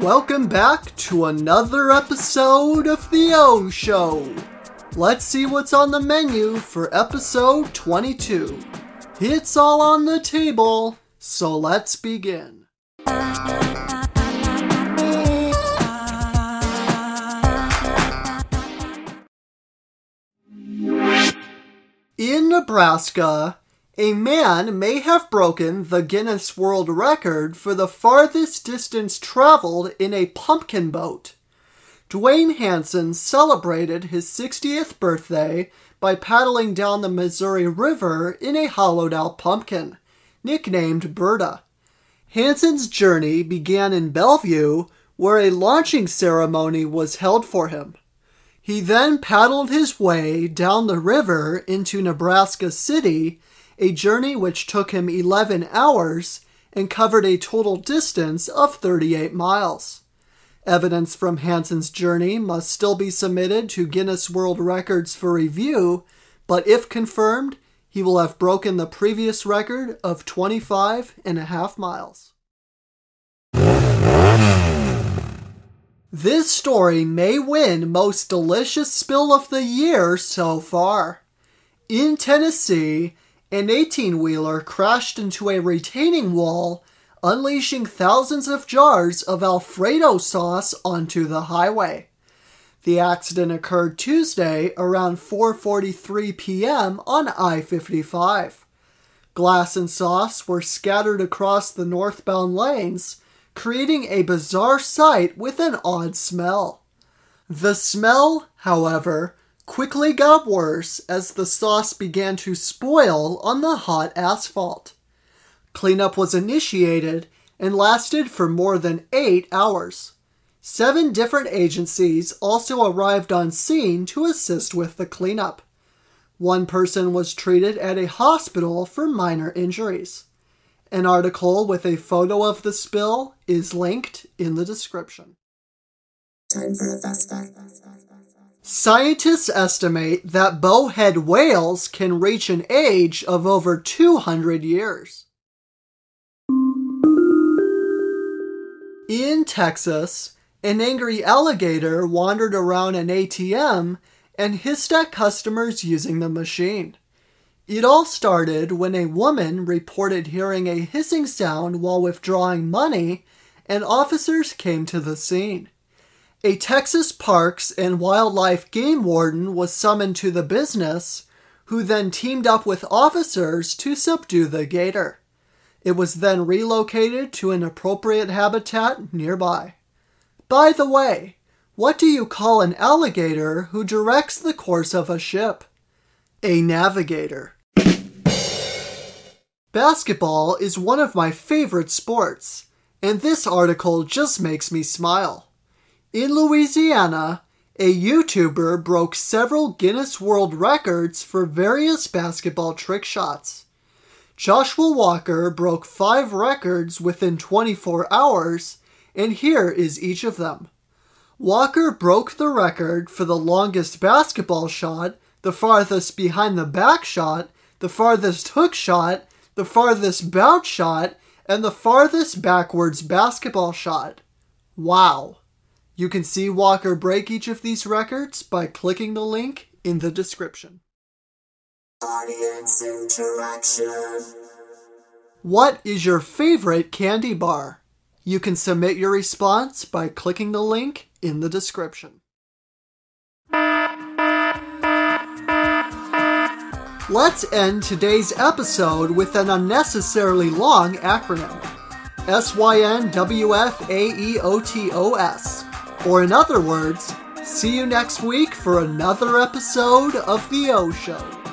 Welcome back to another episode of The O Show. Let's see what's on the menu for episode 22. It's all on the table, so let's begin. In Nebraska, a man may have broken the Guinness World Record for the farthest distance traveled in a pumpkin boat. Duane Hansen celebrated his 60th birthday by paddling down the Missouri River in a hollowed out pumpkin, nicknamed Berta. Hansen's journey began in Bellevue, where a launching ceremony was held for him. He then paddled his way down the river into Nebraska City, a journey which took him 11 hours and covered a total distance of 38 miles. Evidence from Hansen's journey must still be submitted to Guinness World Records for review, but if confirmed, he will have broken the previous record of 25 and a half miles. This story may win most delicious spill of the year so far. In Tennessee, an 18 wheeler crashed into a retaining wall, unleashing thousands of jars of Alfredo sauce onto the highway. The accident occurred Tuesday around 4:43 p.m. on I-55. Glass and sauce were scattered across the northbound lanes, creating a bizarre sight with an odd smell. The smell, however, quickly got worse as the sauce began to spoil on the hot asphalt. Cleanup was initiated and lasted for more than eight hours. Seven different agencies also arrived on scene to assist with the cleanup. One person was treated at a hospital for minor injuries. An article with a photo of the spill is linked in the description. Time for a fast fact. Scientists estimate that bowhead whales can reach an age of over 200 years. In Texas, an angry alligator wandered around an ATM and hissed at customers using the machine. It all started when a woman reported hearing a hissing sound while withdrawing money, and officers came to the scene. A Texas Parks and Wildlife game warden was summoned to the business, who then teamed up with officers to subdue the gator. It was then relocated to an appropriate habitat nearby. By the way, what do you call an alligator who directs the course of a ship? A navigator. Basketball is one of my favorite sports, and this article just makes me smile. In Louisiana, a YouTuber broke several Guinness World Records for various basketball trick shots. Joshua Walker broke five records within 24 hours, and here is each of them. Walker broke the record for the longest basketball shot, the farthest behind the back shot, the farthest hook shot, the farthest bounce shot, and the farthest backwards basketball shot. Wow. You can see Walker break each of these records by clicking the link in the description. Audience interaction. What is your favorite candy bar? You can submit your response by clicking the link in the description. Let's end today's episode with an unnecessarily long acronym SYNWFAEOTOS. Or, in other words, see you next week for another episode of The O Show.